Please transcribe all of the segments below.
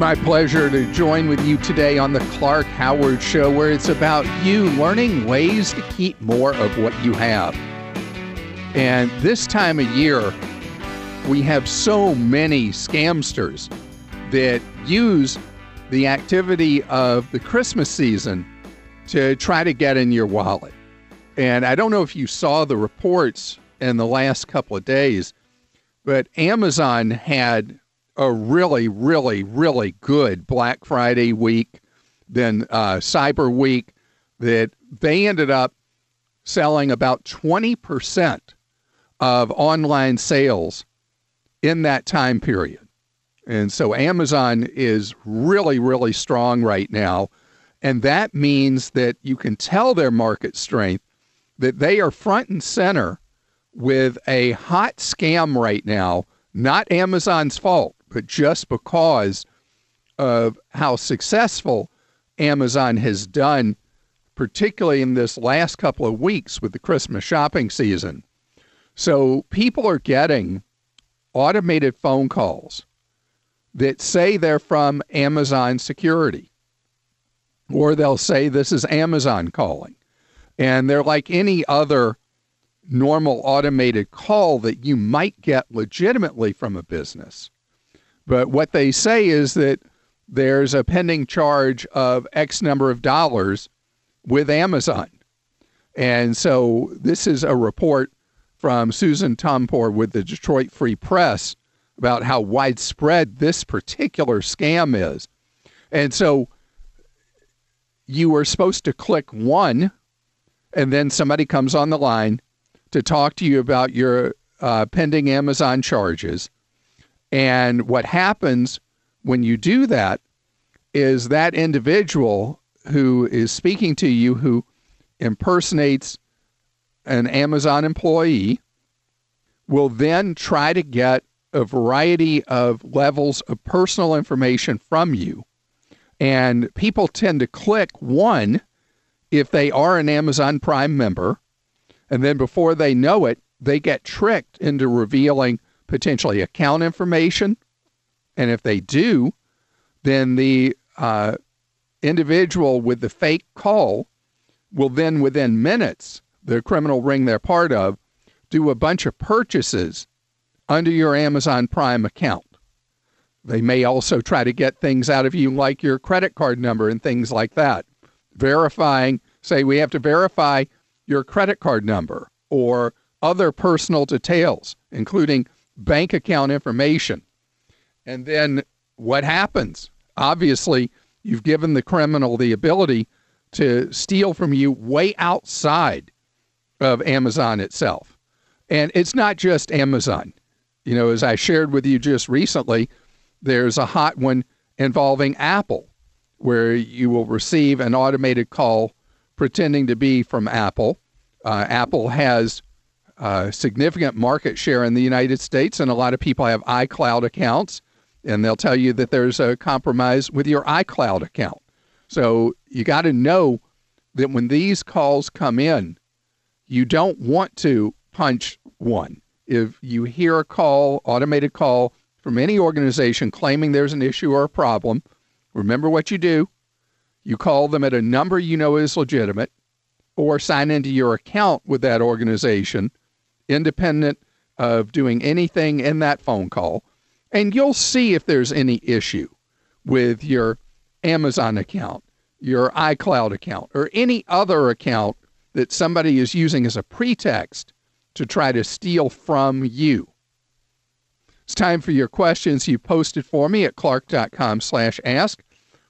my pleasure to join with you today on the Clark Howard Show, where it's about you learning ways to keep more of what you have. And this time of year, we have so many scamsters that use the activity of the Christmas season to try to get in your wallet. And I don't know if you saw the reports in the last couple of days, but Amazon had a really, really, really good Black Friday week, then uh, Cyber Week, that they ended up selling about 20% of online sales in that time period. And so Amazon is really, really strong right now. And that means that you can tell their market strength that they are front and center with a hot scam right now, not Amazon's fault but just because of how successful Amazon has done, particularly in this last couple of weeks with the Christmas shopping season. So people are getting automated phone calls that say they're from Amazon Security, or they'll say this is Amazon calling. And they're like any other normal automated call that you might get legitimately from a business. But what they say is that there's a pending charge of X number of dollars with Amazon. And so this is a report from Susan Tompor with the Detroit Free Press about how widespread this particular scam is. And so you were supposed to click one, and then somebody comes on the line to talk to you about your uh, pending Amazon charges. And what happens when you do that is that individual who is speaking to you, who impersonates an Amazon employee, will then try to get a variety of levels of personal information from you. And people tend to click one if they are an Amazon Prime member. And then before they know it, they get tricked into revealing potentially account information. And if they do, then the uh, individual with the fake call will then, within minutes, the criminal ring they're part of, do a bunch of purchases under your Amazon Prime account. They may also try to get things out of you like your credit card number and things like that. Verifying, say, we have to verify your credit card number or other personal details, including bank account information. And then what happens? Obviously, you've given the criminal the ability to steal from you way outside of Amazon itself. And it's not just Amazon. You know, as I shared with you just recently, there's a hot one involving Apple, where you will receive an automated call pretending to be from Apple. Uh, Apple has uh, significant market share in the United States, and a lot of people have iCloud accounts, and they'll tell you that there's a compromise with your iCloud account. So you got to know that when these calls come in, you don't want to punch one. If you hear a call, automated call from any organization claiming there's an issue or a problem, remember what you do. You call them at a number you know is legitimate or sign into your account with that organization independent of doing anything in that phone call, and you'll see if there's any issue with your Amazon account, your iCloud account, or any other account that somebody is using as a pretext to try to steal from you. It's time for your questions you posted for me at clark.com slash ask.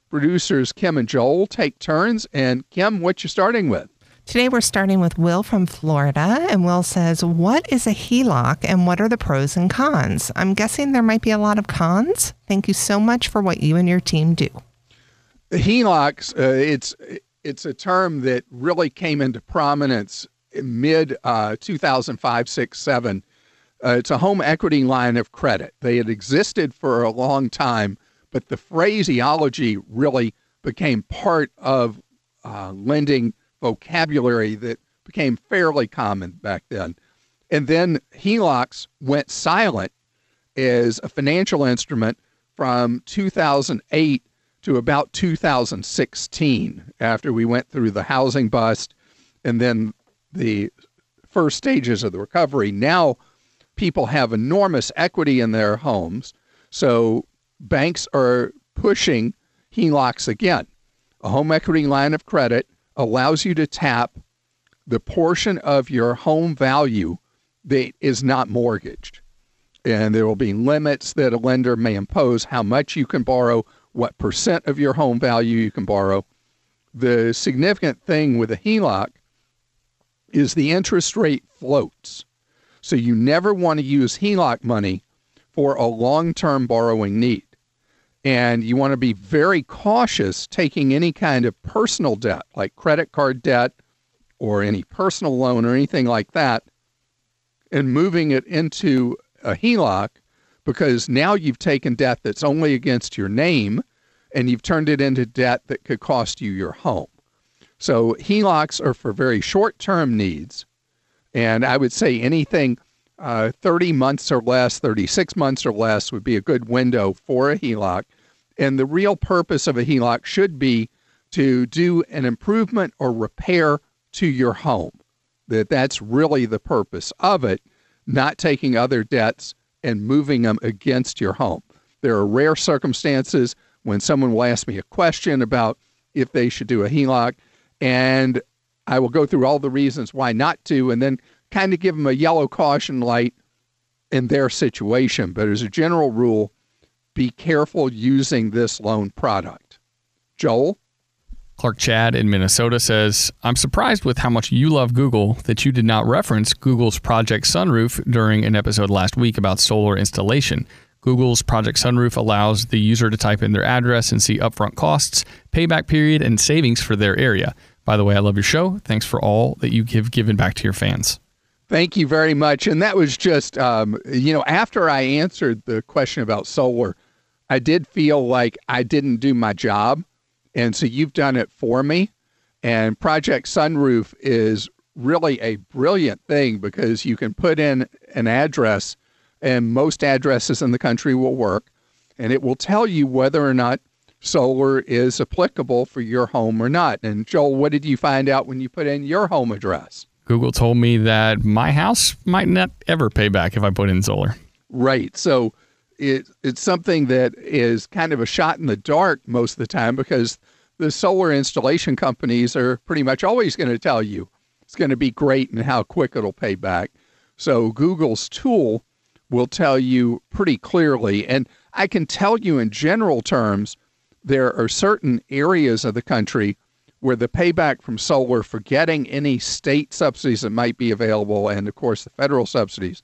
Producers Kim and Joel take turns. And Kim, what you starting with? Today we're starting with Will from Florida, and Will says, What is a HELOC and what are the pros and cons? I'm guessing there might be a lot of cons. Thank you so much for what you and your team do. The HELOCs, uh, it's, it's a term that really came into prominence mid uh, 2005, 6, 7. Uh, it's a home equity line of credit. They had existed for a long time, but the phraseology really became part of uh, lending vocabulary that became fairly common back then. And then HELOCs went silent as a financial instrument from 2008 to about 2016 after we went through the housing bust and then the first stages of the recovery. Now people have enormous equity in their homes. So banks are pushing HELOCs again. A home equity line of credit allows you to tap the portion of your home value that is not mortgaged. And there will be limits that a lender may impose how much you can borrow, what percent of your home value you can borrow. The significant thing with a HELOC is the interest rate floats. So you never want to use HELOC money for a long term borrowing need. And you want to be very cautious taking any kind of personal debt, like credit card debt or any personal loan or anything like that, and moving it into a HELOC because now you've taken debt that's only against your name and you've turned it into debt that could cost you your home. So HELOCs are for very short term needs. And I would say anything uh, 30 months or less, 36 months or less would be a good window for a HELOC. And the real purpose of a HELOC should be to do an improvement or repair to your home. That that's really the purpose of it, not taking other debts and moving them against your home. There are rare circumstances when someone will ask me a question about if they should do a HELOC, and I will go through all the reasons why not to, and then kind of give them a yellow caution light in their situation. But as a general rule, be careful using this loan product. Joel? Clark Chad in Minnesota says, I'm surprised with how much you love Google that you did not reference Google's Project Sunroof during an episode last week about solar installation. Google's Project Sunroof allows the user to type in their address and see upfront costs, payback period, and savings for their area. By the way, I love your show. Thanks for all that you have given back to your fans. Thank you very much. And that was just, um, you know, after I answered the question about solar, I did feel like I didn't do my job. And so you've done it for me. And Project Sunroof is really a brilliant thing because you can put in an address, and most addresses in the country will work, and it will tell you whether or not solar is applicable for your home or not. And Joel, what did you find out when you put in your home address? Google told me that my house might not ever pay back if I put in solar. Right. So it, it's something that is kind of a shot in the dark most of the time because the solar installation companies are pretty much always going to tell you it's going to be great and how quick it'll pay back. So Google's tool will tell you pretty clearly. And I can tell you in general terms, there are certain areas of the country where the payback from solar, forgetting any state subsidies that might be available, and of course the federal subsidies,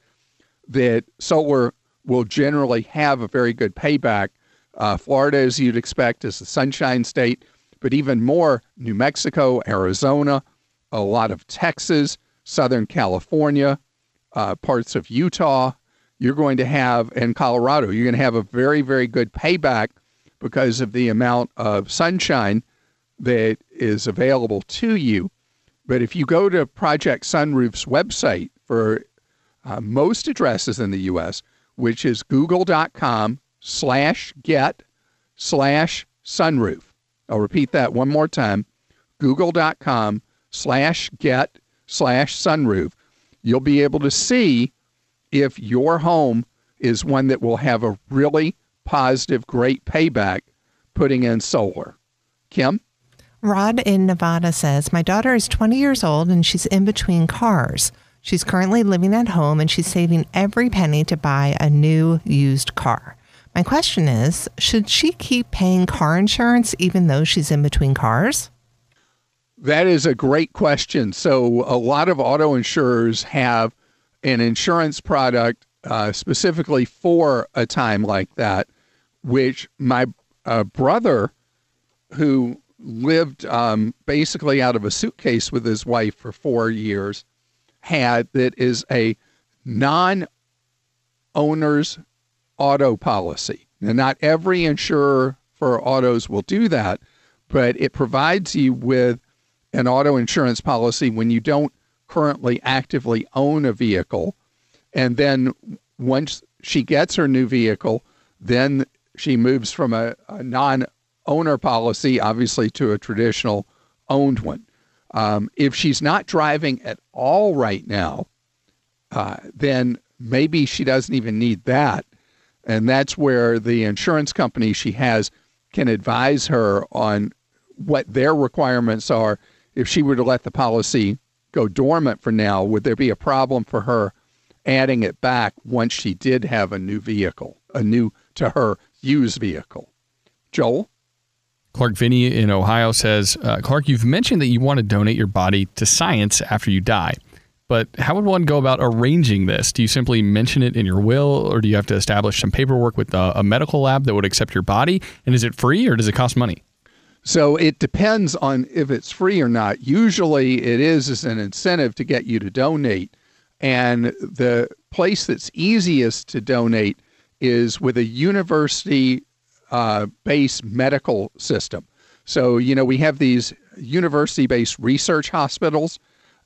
that solar will generally have a very good payback. Uh, Florida, as you'd expect, is the sunshine state, but even more, New Mexico, Arizona, a lot of Texas, Southern California, uh, parts of Utah, you're going to have, in Colorado, you're going to have a very, very good payback because of the amount of sunshine that is available to you. But if you go to Project Sunroof's website for uh, most addresses in the U.S., which is google.com slash get slash sunroof. I'll repeat that one more time google.com slash get slash sunroof. You'll be able to see if your home is one that will have a really positive, great payback putting in solar. Kim? Rod in Nevada says, My daughter is 20 years old and she's in between cars. She's currently living at home and she's saving every penny to buy a new used car. My question is Should she keep paying car insurance even though she's in between cars? That is a great question. So, a lot of auto insurers have an insurance product uh, specifically for a time like that, which my uh, brother, who lived um, basically out of a suitcase with his wife for four years, had that is a non owner's auto policy. Now, not every insurer for autos will do that, but it provides you with an auto insurance policy when you don't currently actively own a vehicle. And then once she gets her new vehicle, then she moves from a, a non owner policy, obviously, to a traditional owned one. Um, if she's not driving at all right now, uh, then maybe she doesn't even need that. And that's where the insurance company she has can advise her on what their requirements are. If she were to let the policy go dormant for now, would there be a problem for her adding it back once she did have a new vehicle, a new to her used vehicle? Joel? Clark Vinny in Ohio says, uh, Clark, you've mentioned that you want to donate your body to science after you die. But how would one go about arranging this? Do you simply mention it in your will, or do you have to establish some paperwork with a, a medical lab that would accept your body? And is it free, or does it cost money? So it depends on if it's free or not. Usually, it is as an incentive to get you to donate. And the place that's easiest to donate is with a university uh, based medical system. So, you know, we have these university based research hospitals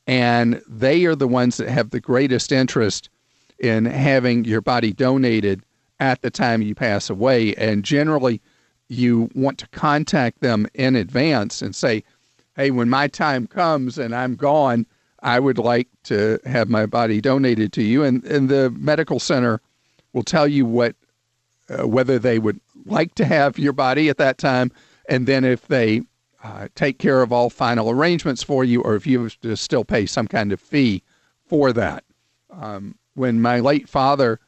and they are the ones that have the greatest interest in having your body donated at the time you pass away. And generally, you want to contact them in advance and say, hey, when my time comes and I'm gone, I would like to have my body donated to you. And, and the medical center will tell you what, uh, whether they would like to have your body at that time. And then if they uh, take care of all final arrangements for you, or if you have to still pay some kind of fee for that. Um, when my late father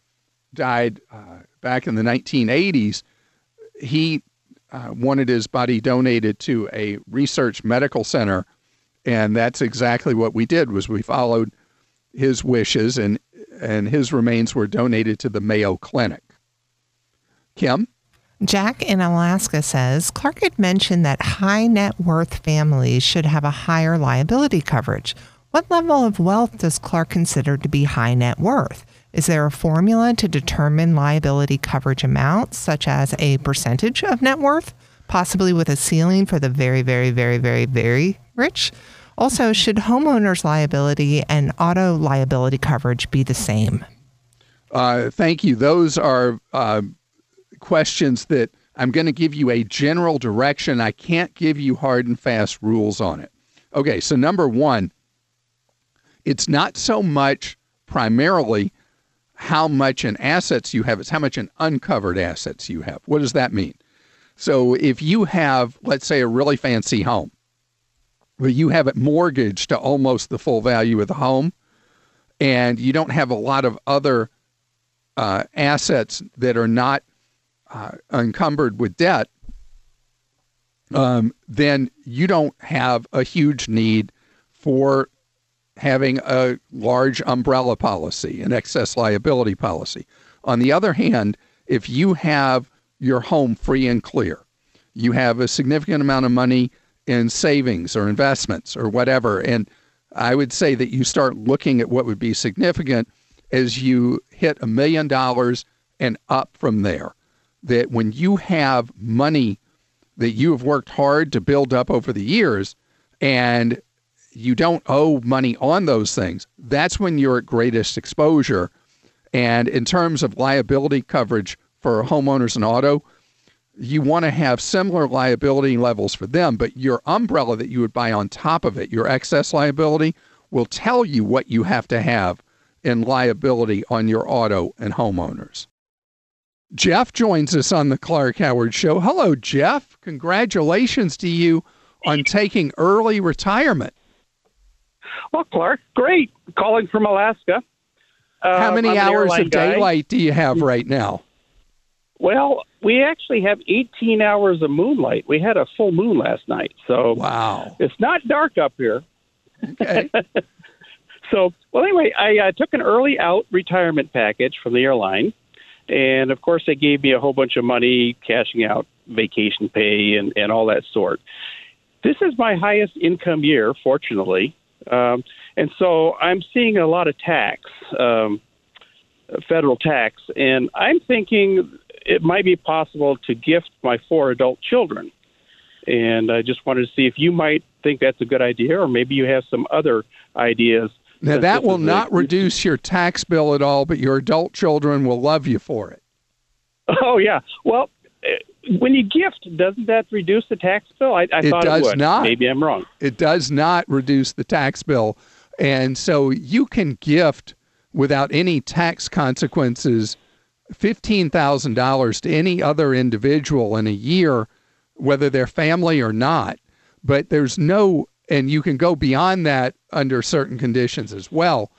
died uh, back in the 1980s, he uh, wanted his body donated to a research medical center, and that's exactly what we did. Was we followed his wishes, and and his remains were donated to the Mayo Clinic. Kim. Jack in Alaska says Clark had mentioned that high net worth families should have a higher liability coverage. What level of wealth does Clark consider to be high net worth? Is there a formula to determine liability coverage amounts, such as a percentage of net worth, possibly with a ceiling for the very, very, very, very, very rich? Also, should homeowners' liability and auto liability coverage be the same? Uh, thank you. Those are uh, questions that I'm going to give you a general direction. I can't give you hard and fast rules on it. Okay, so number one, it's not so much primarily how much in assets you have, it's how much in uncovered assets you have. What does that mean? So if you have, let's say, a really fancy home, where you have it mortgaged to almost the full value of the home, and you don't have a lot of other uh, assets that are not uh, encumbered with debt, um, then you don't have a huge need for having a large umbrella policy, an excess liability policy. On the other hand, if you have your home free and clear, you have a significant amount of money in savings or investments or whatever, and I would say that you start looking at what would be significant as you hit a million dollars and up from there that when you have money that you have worked hard to build up over the years and you don't owe money on those things, that's when you're at greatest exposure. And in terms of liability coverage for homeowners and auto, you want to have similar liability levels for them, but your umbrella that you would buy on top of it, your excess liability, will tell you what you have to have in liability on your auto and homeowners. Jeff joins us on the Clark Howard Show. Hello, Jeff. Congratulations to you on taking early retirement. Well, Clark, great. Calling from Alaska. Uh, How many hours of daylight guy. do you have right now? Well, we actually have 18 hours of moonlight. We had a full moon last night, so wow, it's not dark up here. Okay. so, well, anyway, I uh, took an early out retirement package from the airline and of course, they gave me a whole bunch of money, cashing out vacation pay and, and all that sort. This is my highest income year, fortunately. Um, and so I'm seeing a lot of tax, um, federal tax, and I'm thinking it might be possible to gift my four adult children. And I just wanted to see if you might think that's a good idea, or maybe you have some other ideas now, that will not reduce your tax bill at all, but your adult children will love you for it. Oh, yeah. Well, eh, when you gift, doesn't that reduce the tax bill? I, I It thought does it would. not. Maybe I'm wrong. it does not reduce the tax bill. And so you can gift without any tax consequences $15,000 to any other individual in a year, whether they're family or not. But there's no, and you can go beyond that under certain conditions as well.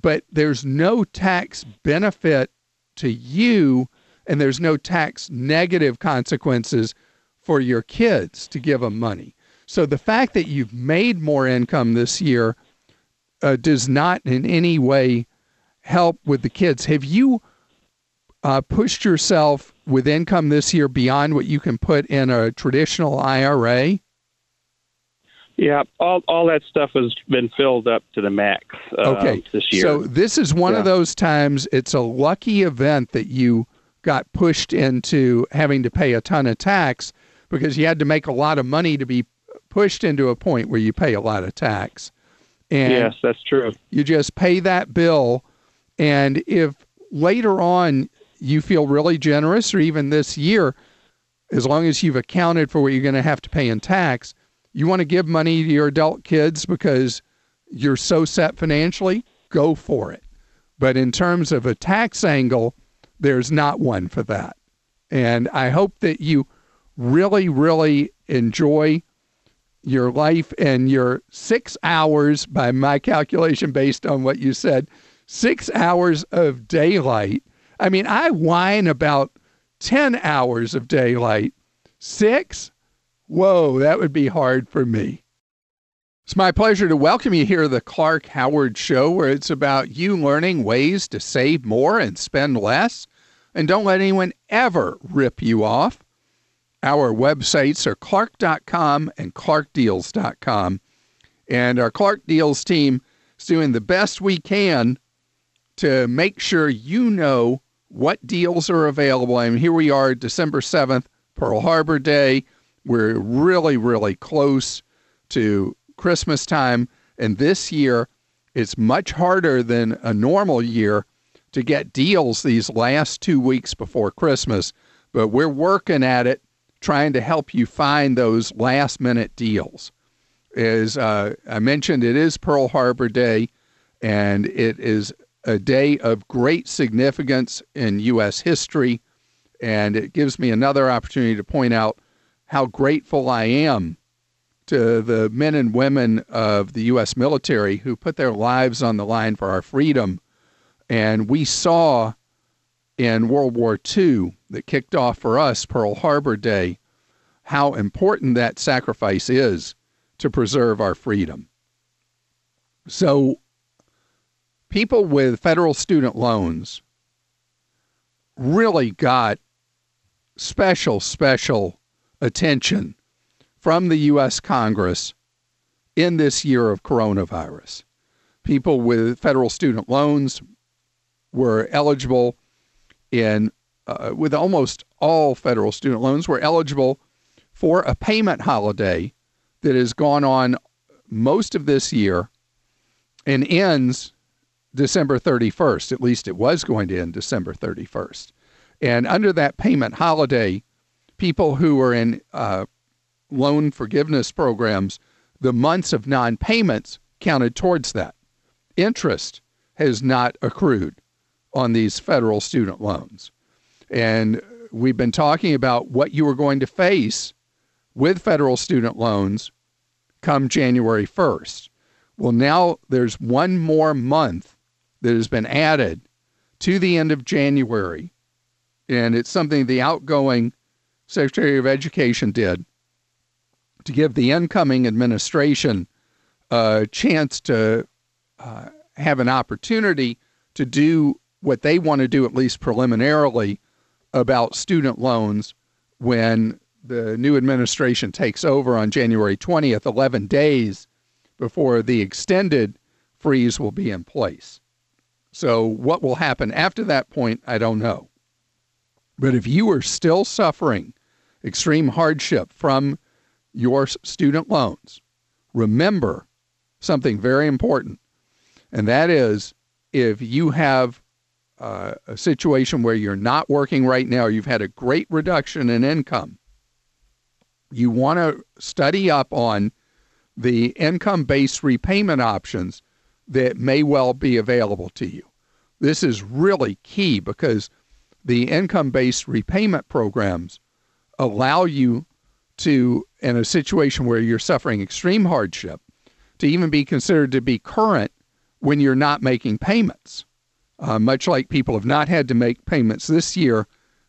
But there's no tax benefit to you, and there's no tax negative consequences for your kids to give them money. So the fact that you've made more income this year uh, does not in any way help with the kids. Have you uh, pushed yourself with income this year beyond what you can put in a traditional IRA? Yeah, all all that stuff has been filled up to the max uh, Okay. this year. So this is one of those times it's a lucky event that you got pushed into having to pay a ton of tax because you had to make a lot of money to be pushed into a point where you pay a lot of tax. And yes, that's true. you just pay that bill and if later on you feel really generous or even this year as long as you've accounted for what you're going to have to pay in tax you want to give money to your adult kids because you're so set financially go for it but in terms of a tax angle there's not one for that and i hope that you really really enjoy your life and your six hours, by my calculation, based on what you said, six hours of daylight. I mean, I whine about 10 hours of daylight. Six? Whoa, that would be hard for me. It's my pleasure to welcome you here to the Clark Howard Show, where it's about you learning ways to save more and spend less. And don't let anyone ever rip you off. Our websites are clark.com and clarkdeals.com. And our Clark Deals team is doing the best we can to make sure you know what deals are available. And here we are, December 7th, Pearl Harbor Day. We're really, really close to Christmas time. And this year, it's much harder than a normal year to get deals these last two weeks before Christmas. But we're working at it trying to help you find those last minute deals. As uh, I mentioned, it is Pearl Harbor Day, and it is a day of great significance in U.S. history. And it gives me another opportunity to point out how grateful I am to the men and women of the U.S. military who put their lives on the line for our freedom. And we saw in World War II that kicked off for us Pearl Harbor Day, how important that sacrifice is to preserve our freedom. So, people with federal student loans really got special, special attention from the U.S. Congress in this year of coronavirus. People with federal student loans were eligible in uh, with almost all federal student loans were eligible for a payment holiday that has gone on most of this year and ends December 31st. At least it was going to end December 31st. And under that payment holiday, people who are in uh, loan forgiveness programs, the months of non payments counted towards that. Interest has not accrued on these federal student loans. And we've been talking about what you are going to face with federal student loans come January 1st. Well, now there's one more month that has been added to the end of January. And it's something the outgoing Secretary of Education did to give the incoming administration a chance to uh, have an opportunity to do what they want to do, at least preliminarily, about student loans when the new administration takes over on January 20th, 11 days before the extended freeze will be in place. So, what will happen after that point, I don't know. But if you are still suffering extreme hardship from your student loans, remember something very important, and that is if you have uh, a situation where you're not working right now, you've had a great reduction in income, you want to study up on the income based repayment options that may well be available to you. This is really key because the income based repayment programs allow you to, in a situation where you're suffering extreme hardship, to even be considered to be current when you're not making payments. Uh, much like people have not had to make payments this year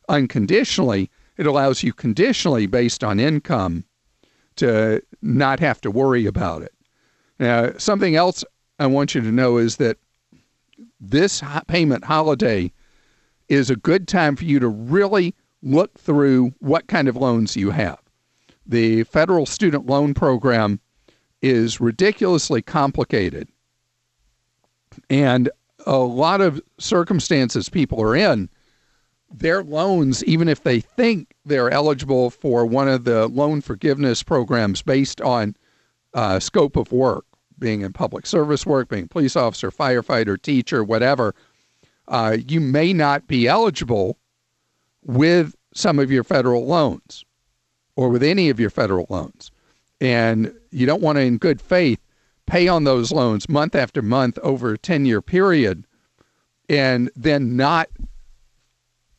unconditionally, it allows you conditionally based on income to not have to worry about it. Now, something else I want you to know is that this payment holiday is a good time for you to really look through what kind of loans you have. The federal student loan program is ridiculously complicated. And a lot of circumstances people are in, their loans, even if they think they're eligible for one of the loan forgiveness programs based on uh, scope of work, being in public service work, being police officer, firefighter, teacher, whatever, uh, you may not be eligible with some of your federal loans or with any of your federal loans. And you don't want to, in good faith, pay on those loans month after month over a 10 year period and then not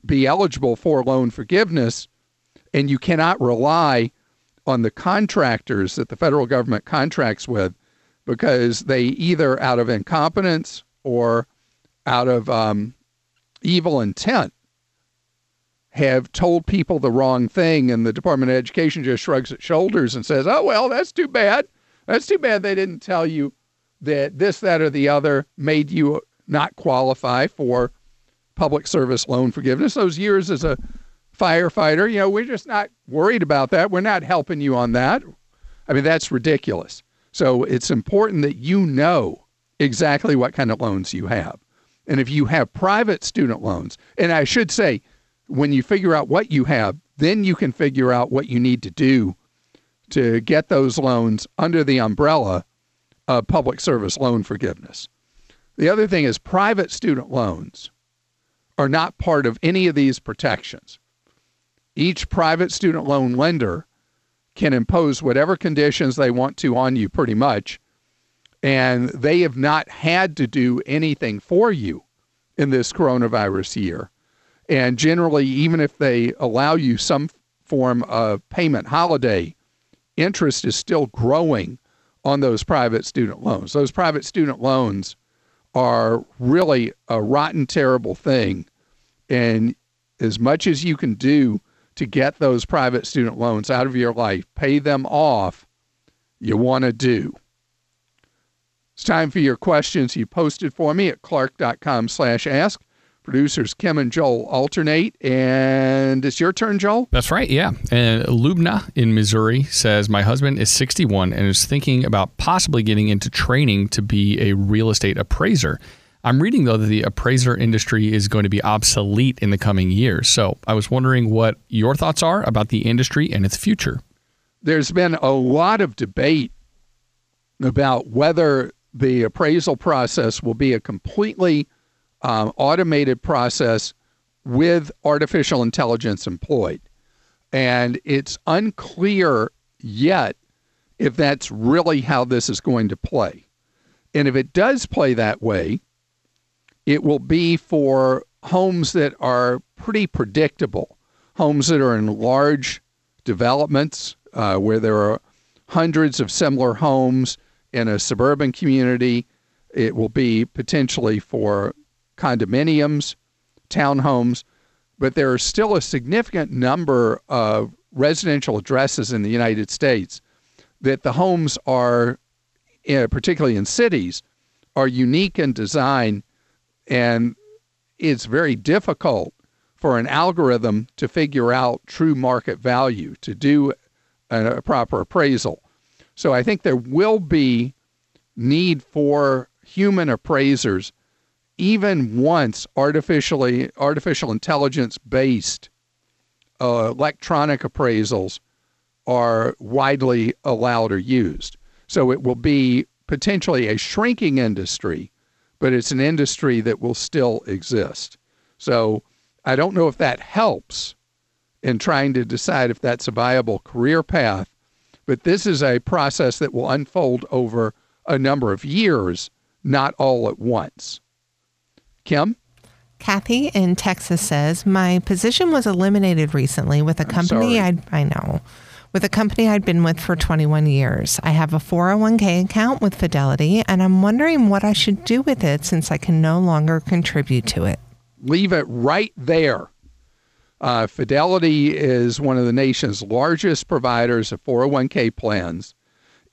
be eligible for loan forgiveness. And you cannot rely on the contractors that the federal government contracts with because they either out of incompetence or out of um, evil intent have told people the wrong thing, and the Department of Education just shrugs its shoulders and says, "Oh well, that's too bad. That's too bad they didn't tell you that this, that, or the other made you not qualify for public service loan forgiveness. Those years as a firefighter, you know, we're just not worried about that. We're not helping you on that. I mean, that's ridiculous. So it's important that you know exactly what kind of loans you have. And if you have private student loans, and I should say, when you figure out what you have, then you can figure out what you need to do to get those loans under the umbrella of public service loan forgiveness. The other thing is private student loans are not part of any of these protections. Each private student loan lender can impose whatever conditions they want to on you, pretty much, and they have not had to do anything for you in this coronavirus year. And generally, even if they allow you some form of payment holiday, interest is still growing on those private student loans. Those private student loans are really a rotten, terrible thing. And as much as you can do to get those private student loans out of your life, pay them off, you want to do. It's time for your questions you posted for me at clark.com slash ask. Producers Kim and Joel alternate, and it's your turn, Joel. That's right, yeah. And Lubna in Missouri says, My husband is 61 and is thinking about possibly getting into training to be a real estate appraiser. I'm reading, though, that the appraiser industry is going to be obsolete in the coming years. So I was wondering what your thoughts are about the industry and its future. There's been a lot of debate about whether the appraisal process will be a completely um, automated process with artificial intelligence employed. And it's unclear yet if that's really how this is going to play. And if it does play that way, it will be for homes that are pretty predictable, homes that are in large developments uh, where there are hundreds of similar homes in a suburban community. It will be potentially for condominiums, townhomes, but there are still a significant number of residential addresses in the United States that the homes are, uh, particularly in cities, are unique in design, and it's very difficult for an algorithm to figure out true market value to do a proper appraisal. So I think there will be need for human appraisers even once artificially artificial intelligence based uh, electronic appraisals are widely allowed or used. So it will be potentially a shrinking industry, but it's an industry that will still exist. So I don't know if that helps in trying to decide if that's a viable career path, but this is a process that will unfold over a number of years, not all at once. Kim? Kathy in Texas says, My position was eliminated recently with a company. I'd, I know, with a company I'd been with for 21 years. I have a 401k account with Fidelity, and I'm wondering what I should do with it since I can no longer contribute to it. Leave it right there. Uh, Fidelity is one of the nation's largest providers of 401k plans,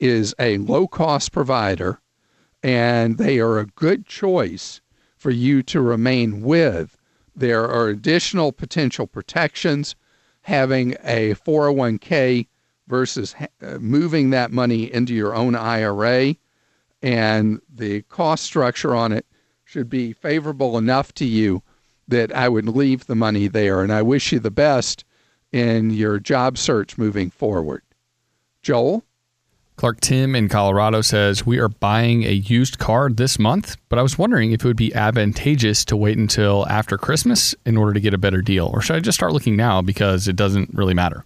is a low cost provider, and they are a good choice for you to remain with. There are additional potential protections having a 401k versus uh, moving that money into your own IRA, and the cost structure on it should be favorable enough to you that I would leave the money there. And I wish you the best in your job search moving forward. Joel? Clark Tim in Colorado says, We are buying a used car this month, but I was wondering if it would be advantageous to wait until after Christmas in order to get a better deal. Or should I just start looking now because it doesn't really matter?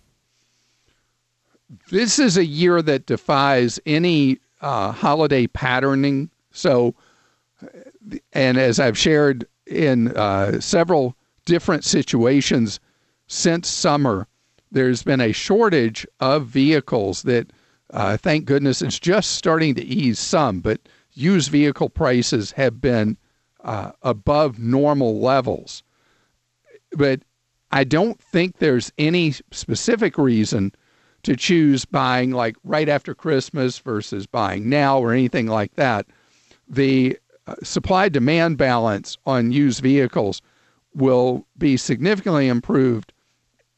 This is a year that defies any uh, holiday patterning. So, and as I've shared in uh, several different situations since summer, there's been a shortage of vehicles that uh, thank goodness it's just starting to ease some, but used vehicle prices have been uh, above normal levels. But I don't think there's any specific reason to choose buying like right after Christmas versus buying now or anything like that. The uh, supply demand balance on used vehicles will be significantly improved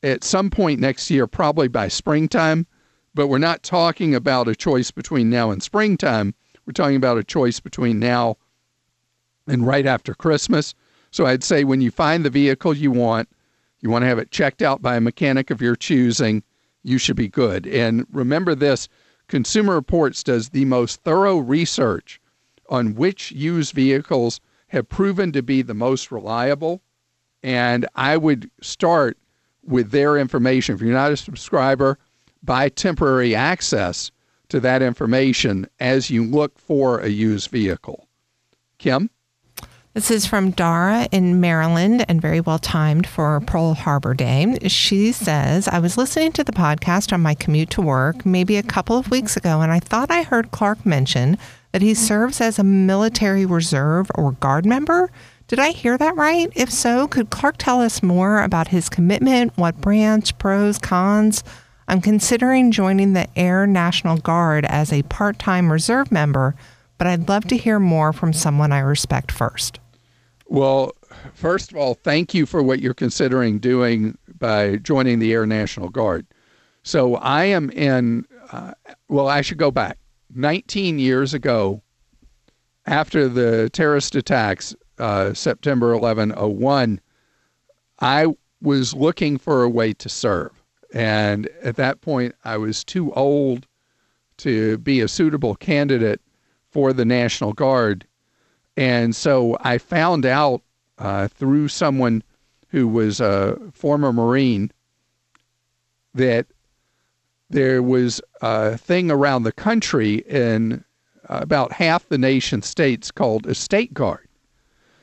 at some point next year, probably by springtime but we're not talking about a choice between now and springtime. We're talking about a choice between now and right after Christmas. So I'd say when you find the vehicle you want, you want to have it checked out by a mechanic of your choosing, you should be good. And remember this Consumer Reports does the most thorough research on which used vehicles have proven to be the most reliable. And I would start with their information. If you're not a subscriber, buy temporary access to that information as you look for a used vehicle. Kim? This is from Dara in Maryland and very well timed for Pearl Harbor Day. She says, I was listening to the podcast on my commute to work maybe a couple of weeks ago, and I thought I heard Clark mention that he serves as a military reserve or guard member. Did I hear that right? If so, could Clark tell us more about his commitment, what branch, pros, cons? I'm considering joining the Air National Guard as a part time reserve member, but I'd love to hear more from someone I respect first. Well, first of all, thank you for what you're considering doing by joining the Air National Guard. So I am in, uh, well, I should go back. 19 years ago, after the terrorist attacks, uh, September 11, 01, I was looking for a way to serve. And at that point, I was too old to be a suitable candidate for the National Guard. And so I found out uh, through someone who was a former Marine that there was a thing around the country in about half the nation states called a state guard.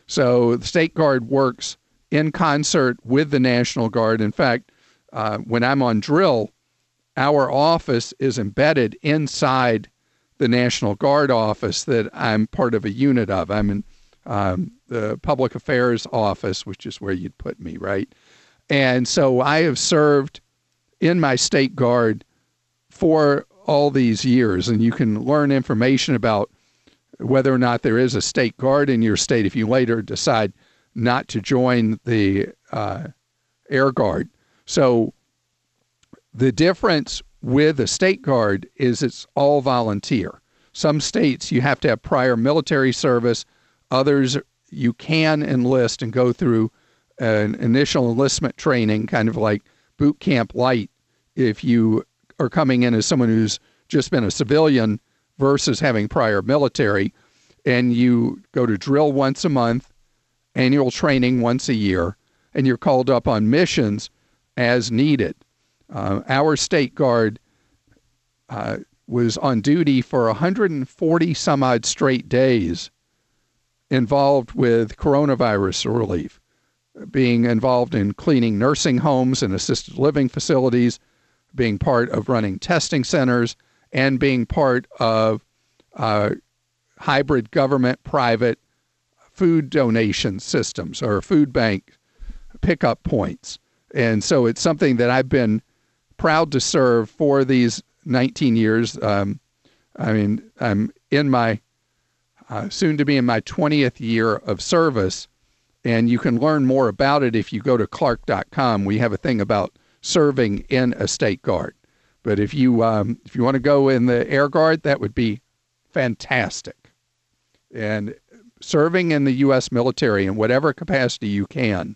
So the state guard works in concert with the National Guard. In fact, uh, when I'm on drill, our office is embedded inside the National Guard office that I'm part of a unit of. I'm in um, the public affairs office, which is where you'd put me, right? And so I have served in my state guard for all these years, and you can learn information about whether or not there is a state guard in your state if you later decide not to join the uh, Air Guard. So the difference with a state guard is it's all volunteer. Some states you have to have prior military service, others you can enlist and go through an initial enlistment training, kind of like boot camp light, if you are coming in as someone who's just been a civilian versus having prior military. And you go to drill once a month annual training once a year, and you're called up on missions as needed. Uh, our state guard uh, was on duty for 140 some odd straight days involved with coronavirus relief, being involved in cleaning nursing homes and assisted living facilities, being part of running testing centers, and being part of uh, hybrid government private food donation systems or food bank pickup points. And so it's something that I've been proud to serve for these 19 years. Um, I mean, I'm in my uh, soon to be in my 20th year of service, and you can learn more about it if you go to clark.com. We have a thing about serving in a state guard. But if you um, if you want to go in the air guard, that would be fantastic. And serving in the U.S. military in whatever capacity you can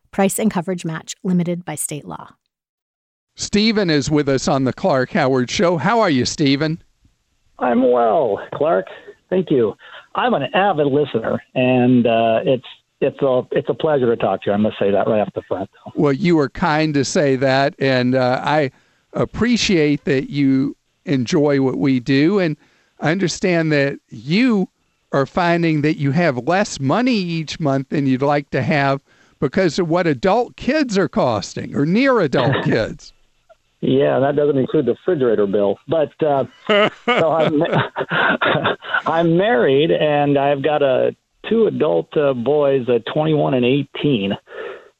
Price and coverage match limited by state law. Stephen is with us on the Clark Howard Show. How are you, Stephen? I'm well, Clark. Thank you. I'm an avid listener, and uh, it's it's a it's a pleasure to talk to you. I must say that right off the front. Well, you were kind to say that, and uh, I appreciate that you enjoy what we do, and I understand that you are finding that you have less money each month than you'd like to have because of what adult kids are costing or near adult kids. Yeah, that doesn't include the refrigerator bill. But uh, so I'm, I'm married, and I've got a two adult uh, boys, uh, 21 and 18.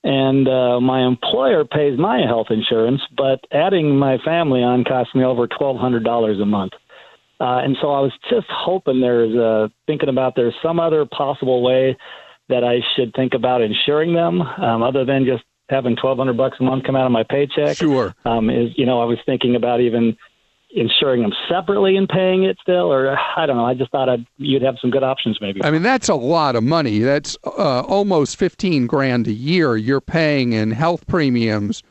And uh, my employer pays my health insurance, but adding my family on costs me over $1,200 a month. Uh, and so I was just hoping there's uh, thinking about there's some other possible way that I should think about insuring them, um, other than just having twelve hundred bucks a month come out of my paycheck. Sure. Um, is you know I was thinking about even insuring them separately and paying it still, or I don't know. I just thought I'd, you'd have some good options maybe. I mean, that's a lot of money. That's uh, almost fifteen grand a year you're paying in health premiums.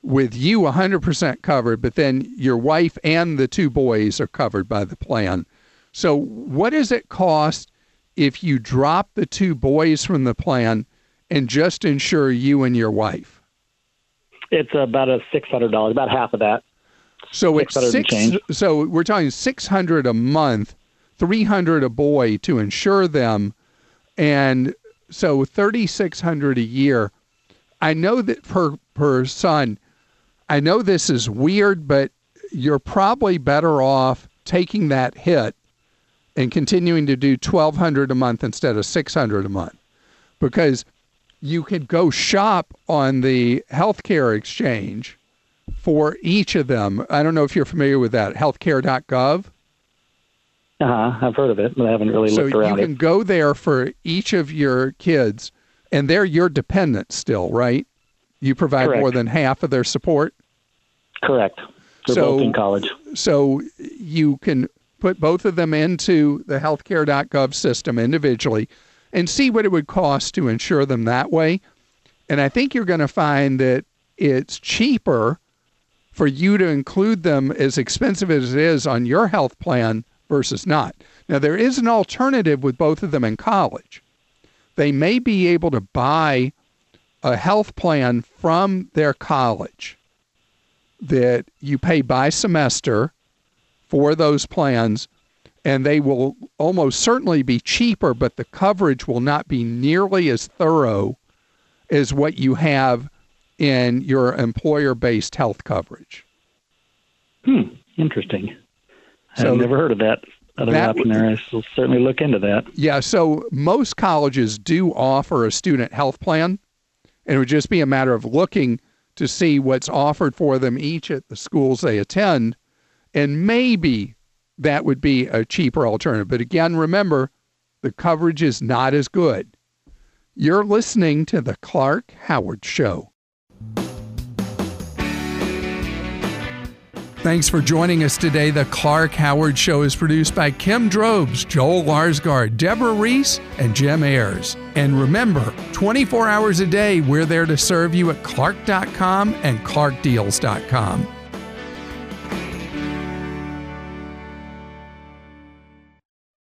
With you 100% covered, but then your wife and the two boys are covered by the plan. So, what does it cost if you drop the two boys from the plan and just insure you and your wife? It's about a six hundred dollars, about half of that. So it's six. So we're talking six hundred a month, three hundred a boy to insure them, and so thirty six hundred a year. I know that per per son. I know this is weird, but you're probably better off taking that hit and continuing to do 1200 a month instead of 600 a month because you could go shop on the healthcare exchange for each of them. I don't know if you're familiar with that, healthcare.gov. Uh-huh. I've heard of it, but I haven't really so looked around So you can it. go there for each of your kids, and they're your dependents still, right? You provide Correct. more than half of their support. Correct. They're So- both in college. So you can put both of them into the healthcare.gov system individually and see what it would cost to insure them that way. And I think you're going to find that it's cheaper for you to include them as expensive as it is on your health plan versus not. Now, there is an alternative with both of them in college. They may be able to buy a health plan from their college that you pay by semester for those plans, and they will almost certainly be cheaper, but the coverage will not be nearly as thorough as what you have in your employer based health coverage. Hmm. Interesting. So I've never heard of that other that option there. I will certainly look into that. Yeah, so most colleges do offer a student health plan, and it would just be a matter of looking to see what's offered for them each at the schools they attend, and maybe that would be a cheaper alternative. But again, remember, the coverage is not as good. You're listening to the Clark Howard Show. Thanks for joining us today. The Clark Howard Show is produced by Kim Drobes, Joel Larsgaard, Deborah Reese, and Jim Ayers. And remember, 24 hours a day, we're there to serve you at clark.com and clarkdeals.com.